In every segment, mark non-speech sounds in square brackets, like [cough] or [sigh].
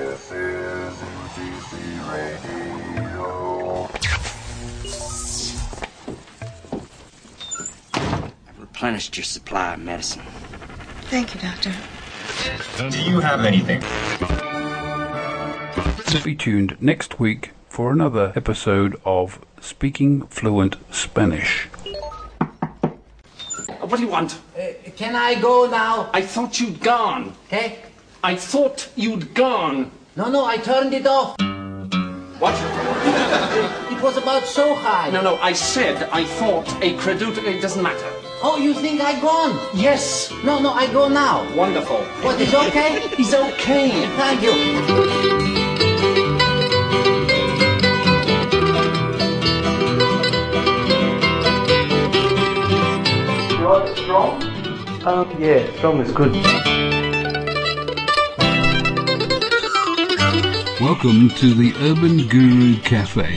This is UGC Radio. I've replenished your supply of medicine. Thank you, Doctor. Do you have anything? Be tuned next week for another episode of Speaking Fluent Spanish. What do you want? Uh, can I go now? I thought you'd gone. Hey? I thought you'd gone. No, no, I turned it off. What? It was about so high. No, no, I said I thought a credut. It doesn't matter. Oh, you think I gone? Yes. No, no, I go now. Wonderful. What is okay? [laughs] He's okay. Thank you. Um, yeah, strong is good. Welcome to the Urban Guru Cafe.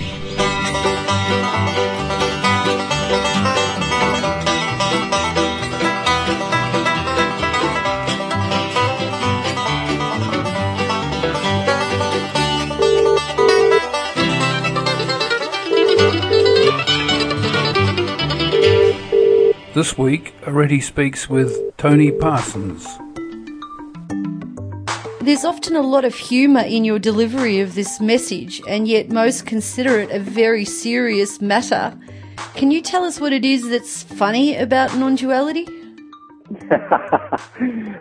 This week, Areti speaks with Tony Parsons. There's often a lot of humour in your delivery of this message, and yet most consider it a very serious matter. Can you tell us what it is that's funny about non duality? [laughs]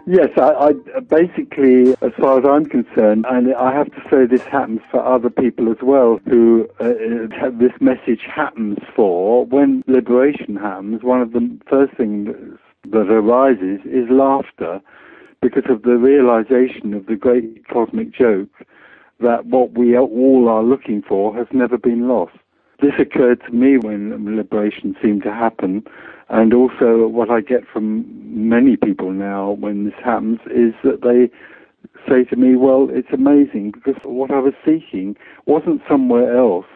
yes, I, I basically, as far as I'm concerned, and I have to say this happens for other people as well, who uh, uh, this message happens for. When liberation happens, one of the first things that arises is laughter, because of the realization of the great cosmic joke that what we all are looking for has never been lost. This occurred to me when liberation seemed to happen, and also what I get from many people now when this happens is that they say to me, well, it's amazing because what I was seeking wasn't somewhere else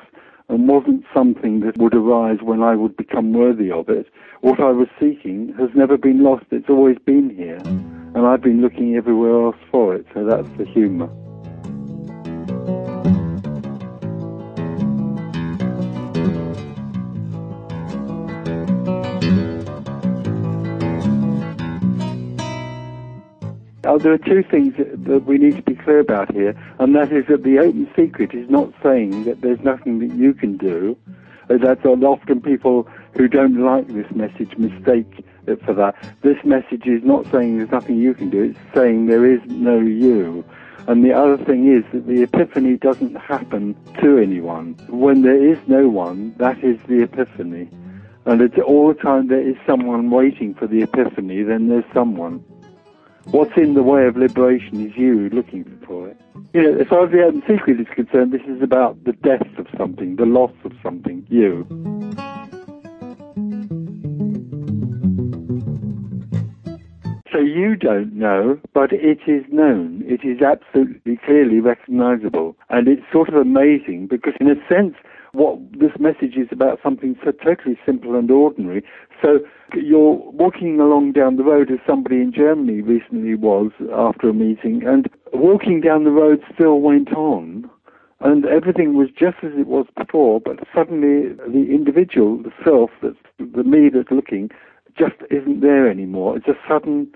and wasn't something that would arise when I would become worthy of it. What I was seeking has never been lost, it's always been here. And I've been looking everywhere else for it, so that's the humour. Oh, there are two things that, we need to be clear about here, and that is that the open secret is not saying that there's nothing that you can do. That's often people who don't like this message mistake for that. This message is not saying there's nothing you can do, it's saying there is no you. And the other thing is that the epiphany doesn't happen to anyone. When there is no one, that is the epiphany. And it's all the time there is someone waiting for the epiphany, then there's someone. What's in the way of liberation is you looking for it. You know, as far as the open secret is concerned, this is about the death of something, the loss of something, you. So you don't know, but it is known. It is absolutely clearly recognizable. And it's sort of amazing because, in a sense, what this message is about something so totally simple and ordinary. So you're walking along down the road as somebody in Germany recently was after a meeting, and walking down the road still went on. And everything was just as it was before, but suddenly the individual, the self, that's the me that's looking, just isn't there anymore. It's a sudden,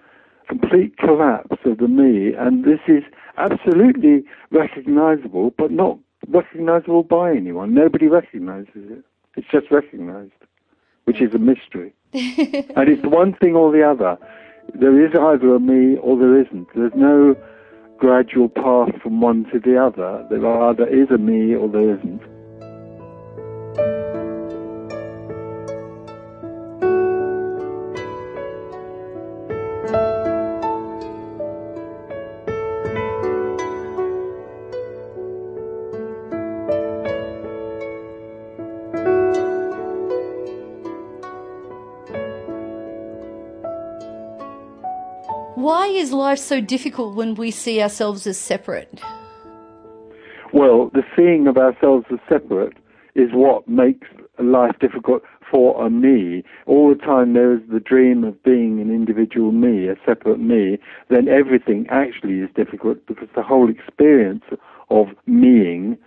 complete collapse of the me, and this is absolutely recognizable, but not recognizable by anyone. Nobody recognizes it. It's just recognized, which is a mystery. [laughs] and it's one thing or the other. There is either a me or there isn't. There's no gradual path from one to the other. There either is a me or there isn't. Life so difficult when we see ourselves as separate? Well, the seeing of ourselves as separate is what makes life difficult for a me, all the time there is the dream of being an individual me, a separate me, then everything actually is difficult because the whole experience of meing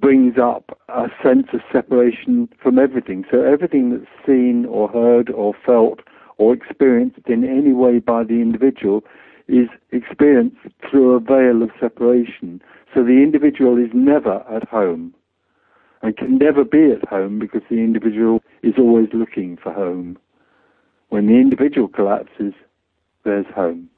brings up a sense of separation from everything. So everything that's seen or heard or felt or experienced in any way by the individual is experienced through a veil of separation. So the individual is never at home and can never be at home because the individual is always looking for home. When the individual collapses, there's home.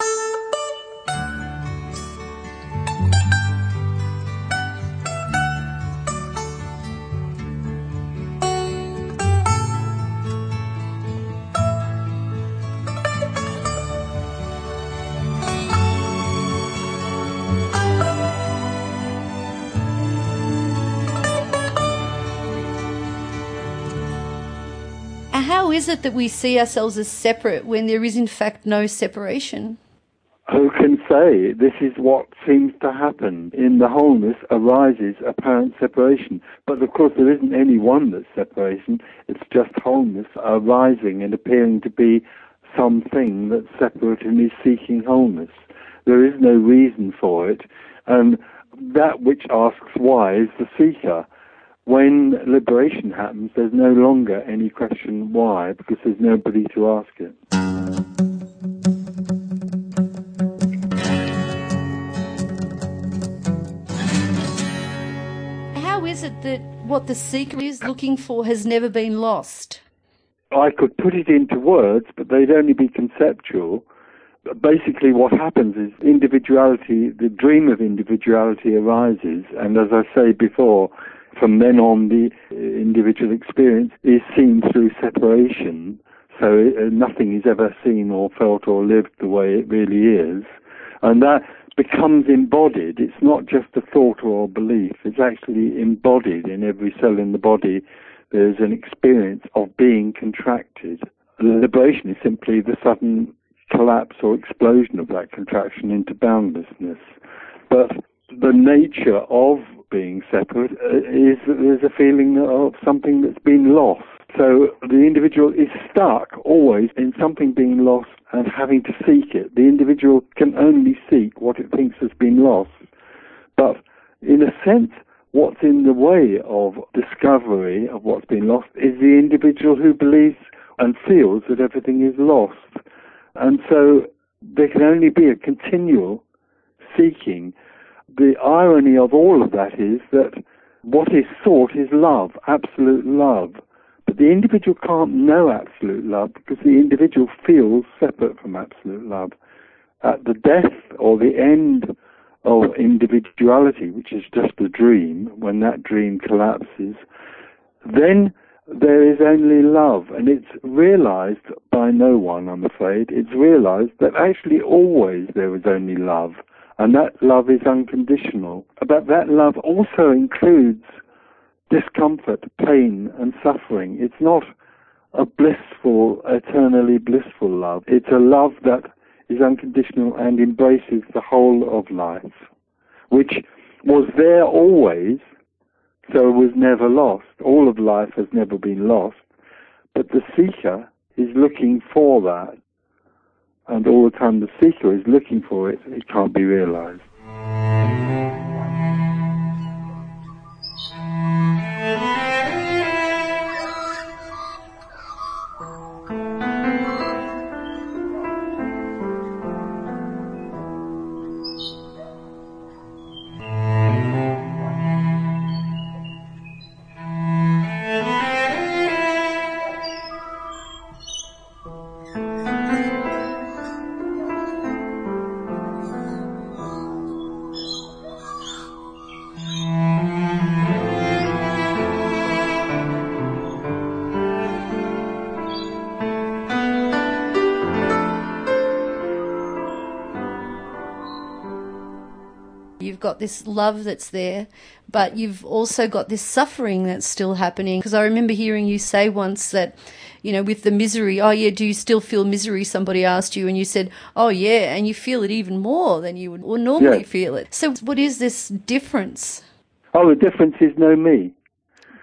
Is it that we see ourselves as separate when there is, in fact, no separation? Who can say this is what seems to happen? In the wholeness arises apparent separation. But of course, there isn't any one that's separation. It's just wholeness arising and appearing to be something that's separate and is seeking wholeness. There is no reason for it. And that which asks why is the seeker when liberation happens, there's no longer any question why, because there's nobody to ask it. How is it that what the seeker is looking for has never been lost? I could put it into words, but they'd only be conceptual. But basically, what happens is individuality, the dream of individuality arises, and as I say before, from then on, the individual experience is seen through separation. So uh, nothing is ever seen or felt or lived the way it really is. And that becomes embodied. It's not just a thought or a belief. It's actually embodied in every cell in the body. There's an experience of being contracted. Liberation is simply the sudden collapse or explosion of that contraction into boundlessness. But the nature of being separate uh, is that there's a feeling of something that's been lost. So the individual is stuck always in something being lost and having to seek it. The individual can only seek what it thinks has been lost. But in a sense, what's in the way of discovery of what's been lost is the individual who believes and feels that everything is lost. And so there can only be a continual seeking the irony of all of that is that what is sought is love, absolute love. But the individual can't know absolute love because the individual feels separate from absolute love. At the death or the end of individuality, which is just a dream, when that dream collapses, then there is only love, and it's realized by no one, I'm afraid. It's realized that actually always there was only love and that love is unconditional. But that love also includes discomfort, pain, and suffering. It's not a blissful, eternally blissful love. It's a love that is unconditional and embraces the whole of life, which was there always, so it was never lost. All of life has never been lost, but the seeker is looking for that and all the time the seeker is looking for it, it can't be realized. You've got this love that's there, but you've also got this suffering that's still happening. Because I remember hearing you say once that, you know, with the misery, oh yeah, do you still feel misery? Somebody asked you, and you said, oh yeah, and you feel it even more than you would or normally feel it. So, what is this difference? Oh, the difference is no me.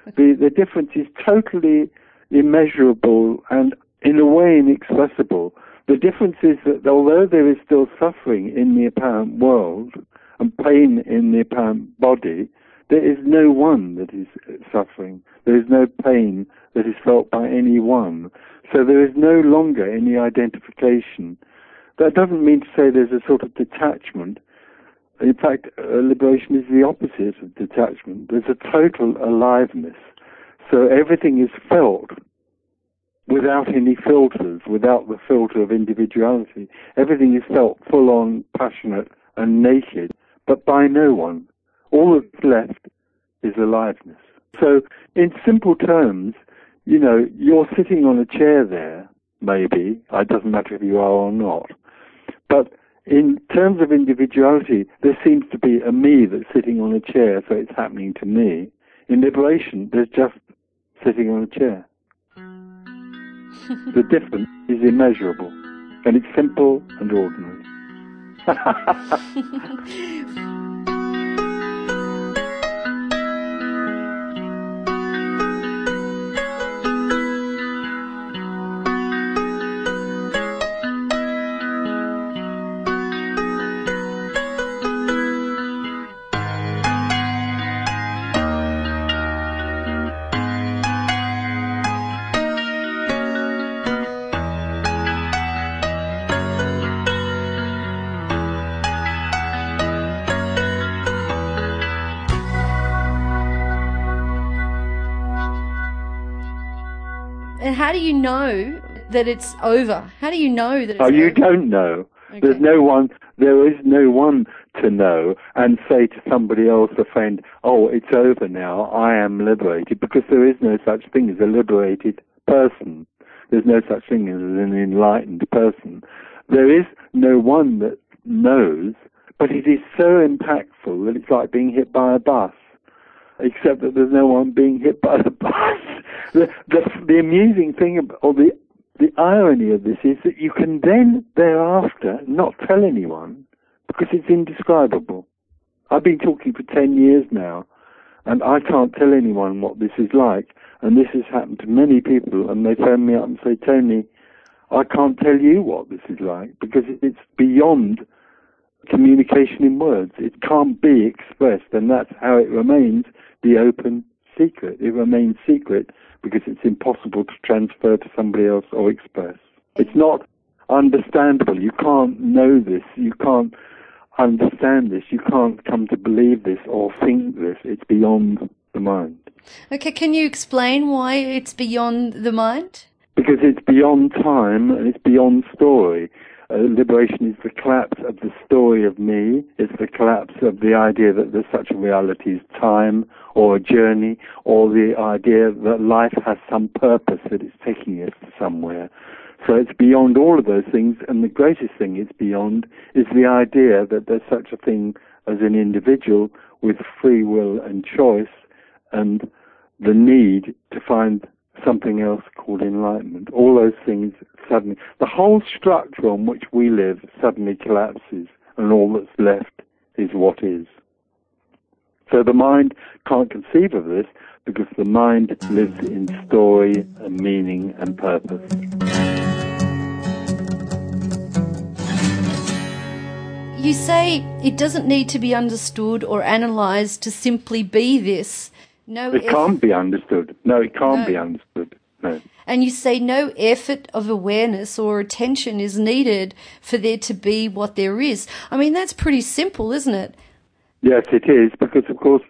The, the difference is totally immeasurable and in a way inexpressible. The difference is that although there is still suffering in the apparent world and pain in the apparent body, there is no one that is suffering. There is no pain that is felt by anyone. So there is no longer any identification. That doesn't mean to say there's a sort of detachment. In fact, liberation is the opposite of detachment. There's a total aliveness. So everything is felt without any filters, without the filter of individuality. Everything is felt full on, passionate, and naked, but by no one. All that's left is aliveness. So, in simple terms, you know, you're sitting on a chair there, maybe. It doesn't matter if you are or not. But in terms of individuality, there seems to be a me that's sitting on a chair, so it's happening to me. In liberation, there's just sitting on a chair. [laughs] the difference is immeasurable, and it's simple and ordinary. And [laughs] how do you know that it's over? How do you know that it's Oh, you over? don't know. Okay. There's no one, there is no one to know and say to somebody else, a friend, oh, it's over now, I am liberated, because there is no such thing as a liberated person. There's no such thing as an enlightened person. There is no one that knows, but it is so impactful that it's like being hit by a bus except that there's no one being hit by the bus. The, the, the amusing thing, or the, the irony of this is that you can then thereafter not tell anyone because it's indescribable. I've been talking for 10 years now and I can't tell anyone what this is like. And this has happened to many people and they phone me up and say, Tony, I can't tell you what this is like because it's beyond communication in words. It can't be expressed, and that's how it remains the open secret. It remains secret because it's impossible to transfer to somebody else or express. It's not understandable. You can't know this. You can't understand this. You can't come to believe this or think this. It's beyond the mind. Okay, can you explain why it's beyond the mind? because it's beyond time and it's beyond story. Uh, liberation is the collapse of the story of me. It's the collapse of the idea that there's such a reality as time or a journey or the idea that life has some purpose that it's taking us somewhere. So it's beyond all of those things and the greatest thing it's beyond is the idea that there's such a thing as an individual with free will and choice and the need to find something else called enlightenment. All those things suddenly, the whole structure on which we live suddenly collapses, and all that's left is what is. So the mind can't conceive of this because the mind lives in story and meaning and purpose. You say it doesn't need to be understood or analysed to simply be this. No It eff- can't be understood. No, it can't No. be understood. No. And you say no effort of awareness or attention is needed for there to be what there is. I mean, that's pretty simple, isn't it? Yes, it is, because of course,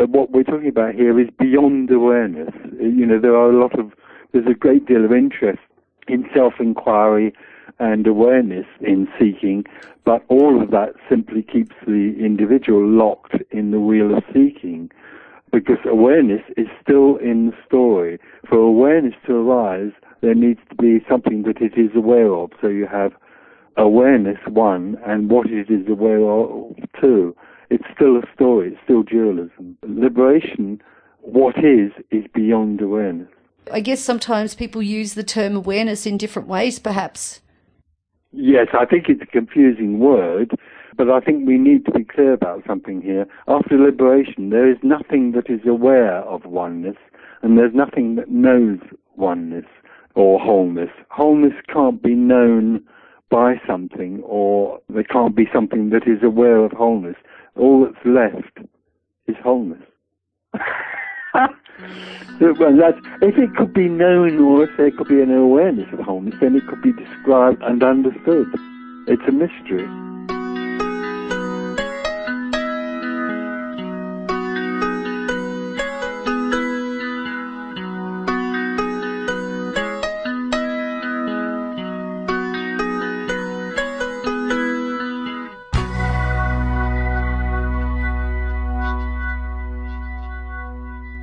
uh, what we're talking about here is beyond awareness. Uh, You know, there are a lot of, there's a great deal of interest in self-inquiry and awareness in seeking, but all of that simply keeps the individual locked in the wheel of seeking, because awareness is still in the story. For awareness to arise, there needs to be something that it is aware of. So you have awareness, one, and what it is aware of, two. It's still a story, it's still dualism. Liberation, what is, is beyond awareness. I guess sometimes people use the term awareness in different ways, perhaps. Yes, I think it's a confusing word, but I think we need to be clear about something here. After liberation, there is nothing that is aware of oneness, and there's nothing that knows oneness or wholeness. Wholeness can't be known by something or there can't be something that is aware of wholeness. All that's left is wholeness. [laughs] well, that's, if it could be known or if there could be an awareness of wholeness, then it could be described and understood. It's a mystery.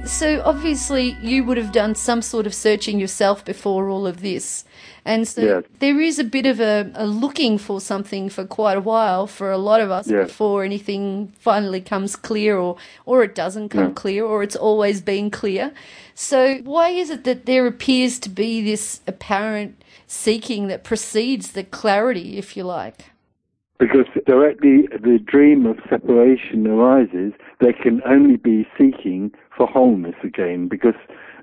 So obviously you would have done some sort of searching yourself before all of this. And so Yes. there is a bit of a, a looking for something for quite a while for a lot of us Yes. before anything finally comes clear or, or it doesn't come clear or it's always been clear. So why is it that there appears to be this apparent seeking that precedes the clarity, if you like? Because directly the dream of separation arises, there can only be seeking for wholeness again, because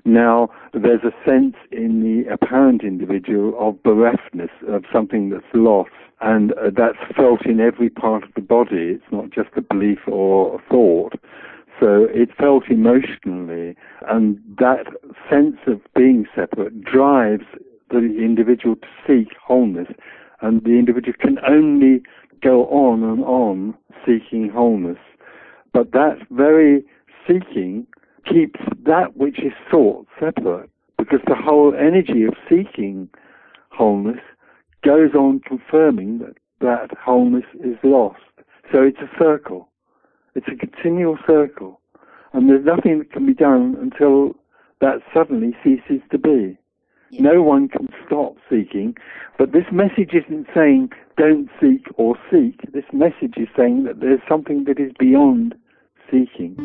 now there's a sense in the apparent individual of bereftness, of something that's lost, and uh, that's felt in every part of the body. It's not just a belief or a thought. So it's felt emotionally, and that sense of being separate drives the individual to seek wholeness, and the individual can only go on and on seeking wholeness. But that very seeking keeps that which is sought separate, because the whole energy of seeking wholeness goes on confirming that that wholeness is lost. So it's a circle. It's a continual circle. And there's nothing that can be done until that suddenly ceases to be. No one can stop seeking, but this message isn't saying don't seek or seek. This message is saying that there's something that is beyond seeking.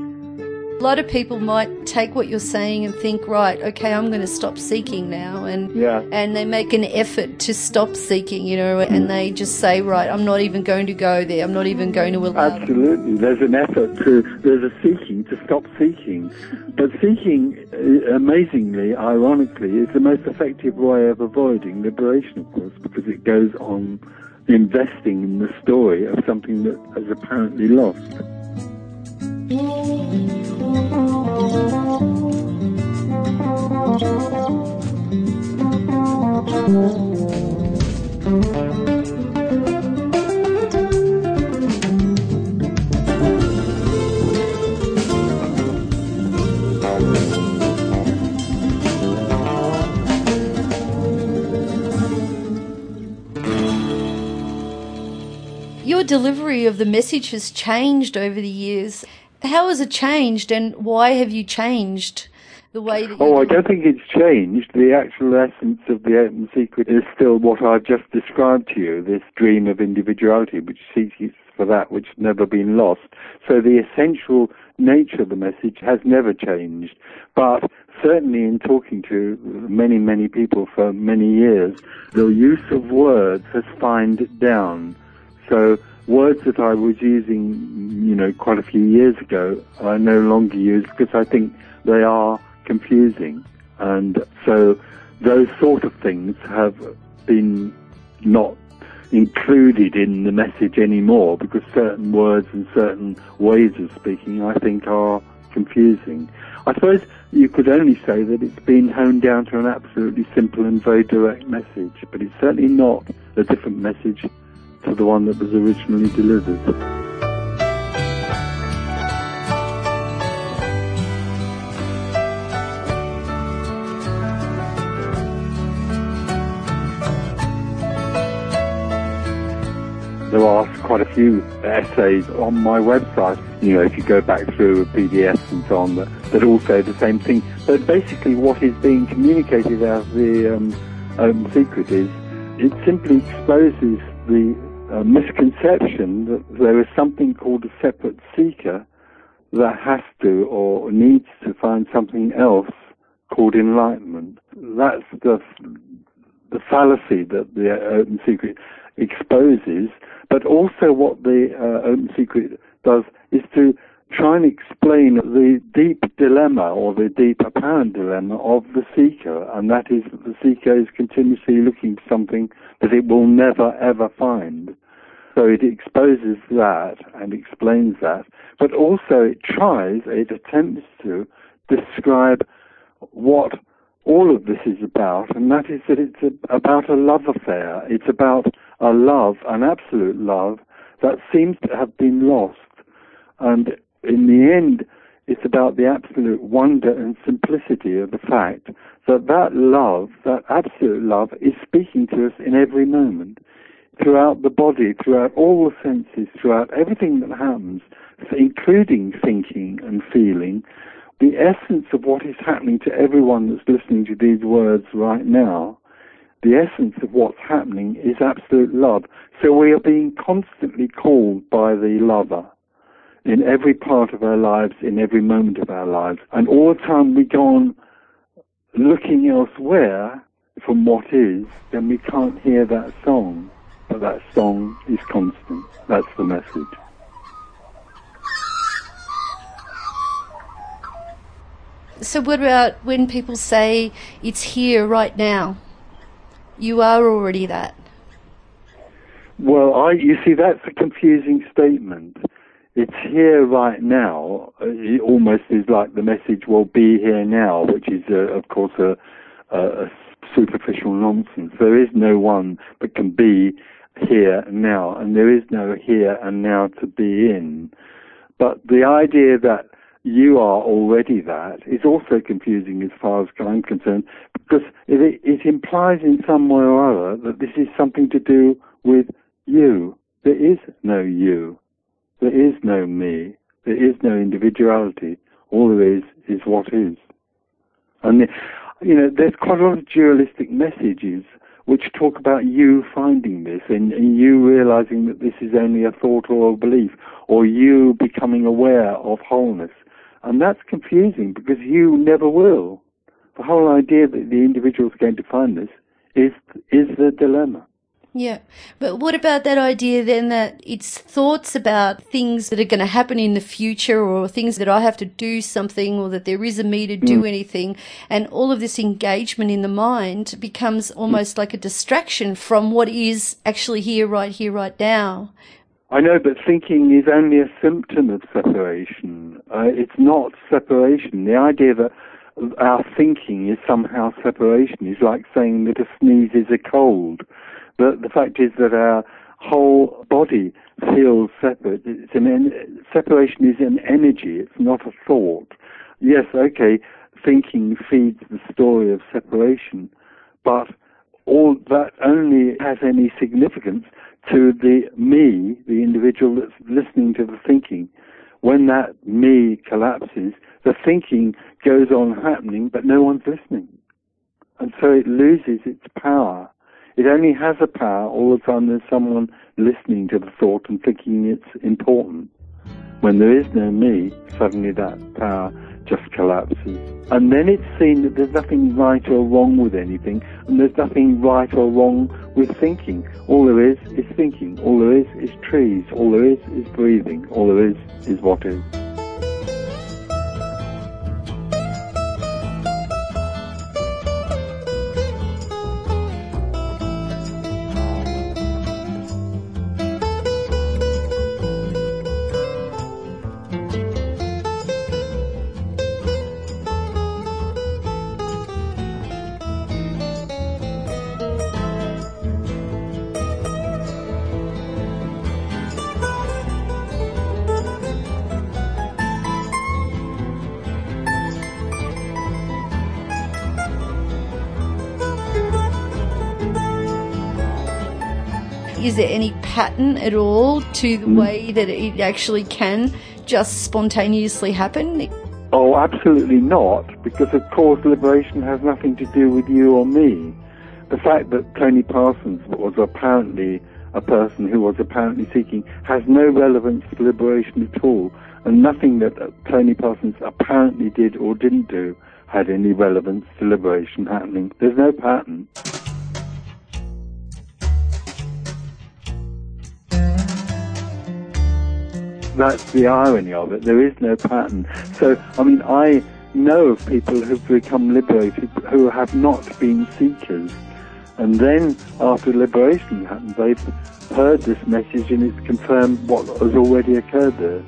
A lot of people might take what you're saying and think, right, okay, I'm going to stop seeking now, and Yeah. and they make an effort to stop seeking, you know, and they just say, right, I'm not even going to go there. I'm not even going to allow. them." Absolutely. There's an effort to, there's a seeking to stop seeking. But seeking, uh, amazingly, ironically, is the most effective way of avoiding liberation, of course, because it goes on investing in the story of something that is apparently lost. Your delivery of the message has changed over the years. How has it changed, and why have you changed the way that? Oh, you Oh, I do- don't think it's changed. The actual essence of the open secret is still what I've just described to you, this dream of individuality, which seeks for that which has never been lost. So the essential nature of the message has never changed. But certainly in talking to many, many people for many years, the use of words has fined down. So words that I was using, you know, quite a few years ago, I no longer use because I think they are confusing. And so those sort of things have been not included in the message anymore because certain words and certain ways of speaking I think are confusing. I suppose you could only say that it's been honed down to an absolutely simple and very direct message, but it's certainly not a different message to the one that was originally delivered. There are quite a few essays on my website, you know, if you go back through PDFs and so on, that, that all say the same thing. But basically what is being communicated as the um, Secret is it simply exposes the uh, misconception that there is something called a separate seeker that has to or needs to find something else called enlightenment. That's the the fallacy that the uh, Open Secret exposes, but also what the uh, Open Secret does is to try and explain the deep dilemma or the deep apparent dilemma of the seeker, and that is that the seeker is continuously looking for something that it will never ever find. So it exposes that and explains that, but also it tries, it attempts to describe what all of this is about, and that is that it's a, about a love affair. It's about a love, an absolute love, that seems to have been lost. And in the end, it's about the absolute wonder and simplicity of the fact that that love, that absolute love, is speaking to us in every moment, throughout the body, throughout all the senses, throughout everything that happens, including thinking and feeling. The essence of what is happening to everyone that's listening to these words right now, the essence of what's happening is absolute love. So we are being constantly called by the lover in every part of our lives, in every moment of our lives. And all the time we go on looking elsewhere from what is, then we can't hear that song. But that song is constant. That's the message. So, what about when people say it's here right now? You are already that. Well, I, you see, that's a confusing statement. It's here right now. It almost is like the message "will be here now," which is, uh, of course, a, a, a superficial nonsense. There is no one that can be here now, and there is no here and now to be in. But the idea that you are already that is also confusing as far as I'm concerned, because it, it implies in some way or other that this is something to do with you. There is no you. There is no me. There is no individuality. All there is is what is. And, the- you know, there's quite a lot of dualistic messages which talk about you finding this and, and you realizing that this is only a thought or a belief, or you becoming aware of wholeness. And that's confusing because you never will. The whole idea that the individual is going to find this is, is the dilemma. Yeah. But what about that idea then that it's thoughts about things that are going to happen in the future or things that I have to do something or that there is a me to do anything and all of this engagement in the mind becomes almost like a distraction from what is actually here, right here, right now. I know, but thinking is only a symptom of separation. Uh, it's not separation. The idea that our thinking is somehow separation is like saying that a sneeze is a cold. But the fact is that our whole body feels separate. It's an en- separation is an energy. It's not a thought. Yes, okay, thinking feeds the story of separation, but all that only has any significance to the me, the individual that's listening to the thinking. When that me collapses, the thinking goes on happening, but no one's listening. And so it loses its power. It only has a power all the time there's someone listening to the thought and thinking it's important. When there is no me, suddenly that power just collapses. And then it's seen that there's nothing right or wrong with anything, and there's nothing right or wrong with thinking. All there is is thinking. All there is is trees. All there is is breathing. All there is is what is. Is there any pattern at all to the mm. way that it actually can just spontaneously happen? Oh, absolutely not, because of course liberation has nothing to do with you or me. The fact that Tony Parsons was apparently a person who was apparently seeking has no relevance to liberation at all, and nothing that Tony Parsons apparently did or didn't do had any relevance to liberation happening. There's no pattern. That's the irony of it. There is no pattern. So, I mean, I know of people who've become liberated who have not been seekers. And then, after liberation happened, they've heard this message and it's confirmed what has already occurred there.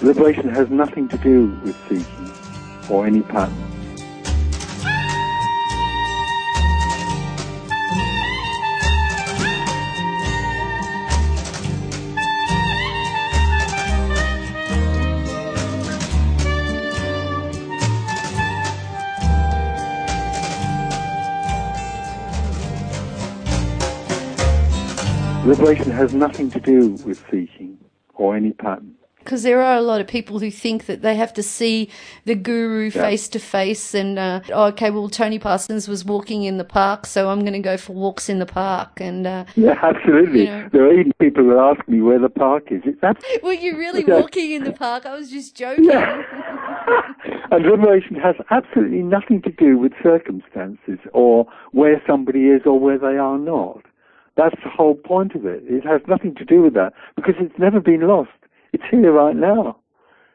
Liberation has nothing to do with seeking or any pattern. Liberation has nothing to do with seeking or any pattern. Because there are a lot of people who think that they have to see the guru face to face, and uh, oh, okay, well, Tony Parsons was walking in the park, so I'm going to go for walks in the park. And uh, Yeah, absolutely. Yeah. There are even people who ask me where the park is. It's absolutely [laughs] were you really Yeah. walking in the park? I was just joking. Yeah. [laughs] and liberation has absolutely nothing to do with circumstances or where somebody is or where they are not. That's the whole point of it. It has nothing to do with that because it's never been lost. It's here right now.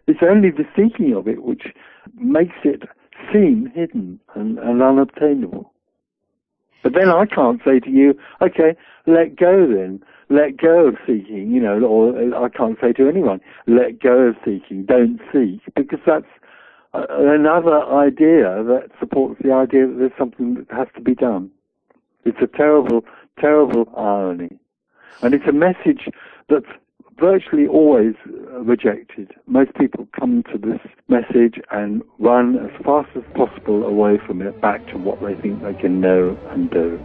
It's only the seeking of it which makes it seem hidden and, and unobtainable. But then I can't say to you, okay, let go then. Let go of seeking, you know, or I can't say to anyone, let go of seeking, don't seek, because that's another idea that supports the idea that there's something that has to be done. It's a terrible, terrible irony. And it's a message that's virtually always rejected. Most people come to this message and run as fast as possible away from it back to what they think they can know and do.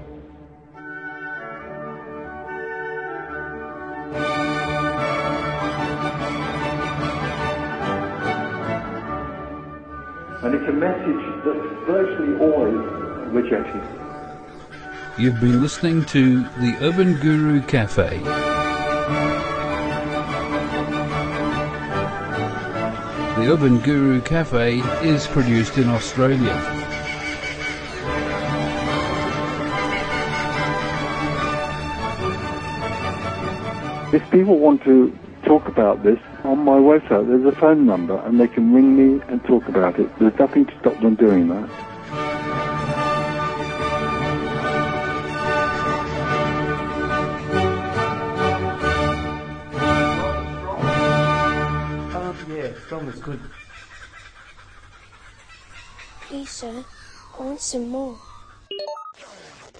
And it's a message that's virtually always rejected. You've been listening to the Urban Guru Cafe. The Urban Guru Cafe is produced in Australia. If people want to talk about this, on my website there's a phone number and they can ring me and talk about it. There's nothing to stop them doing that. Good. Please, sir, I want some more.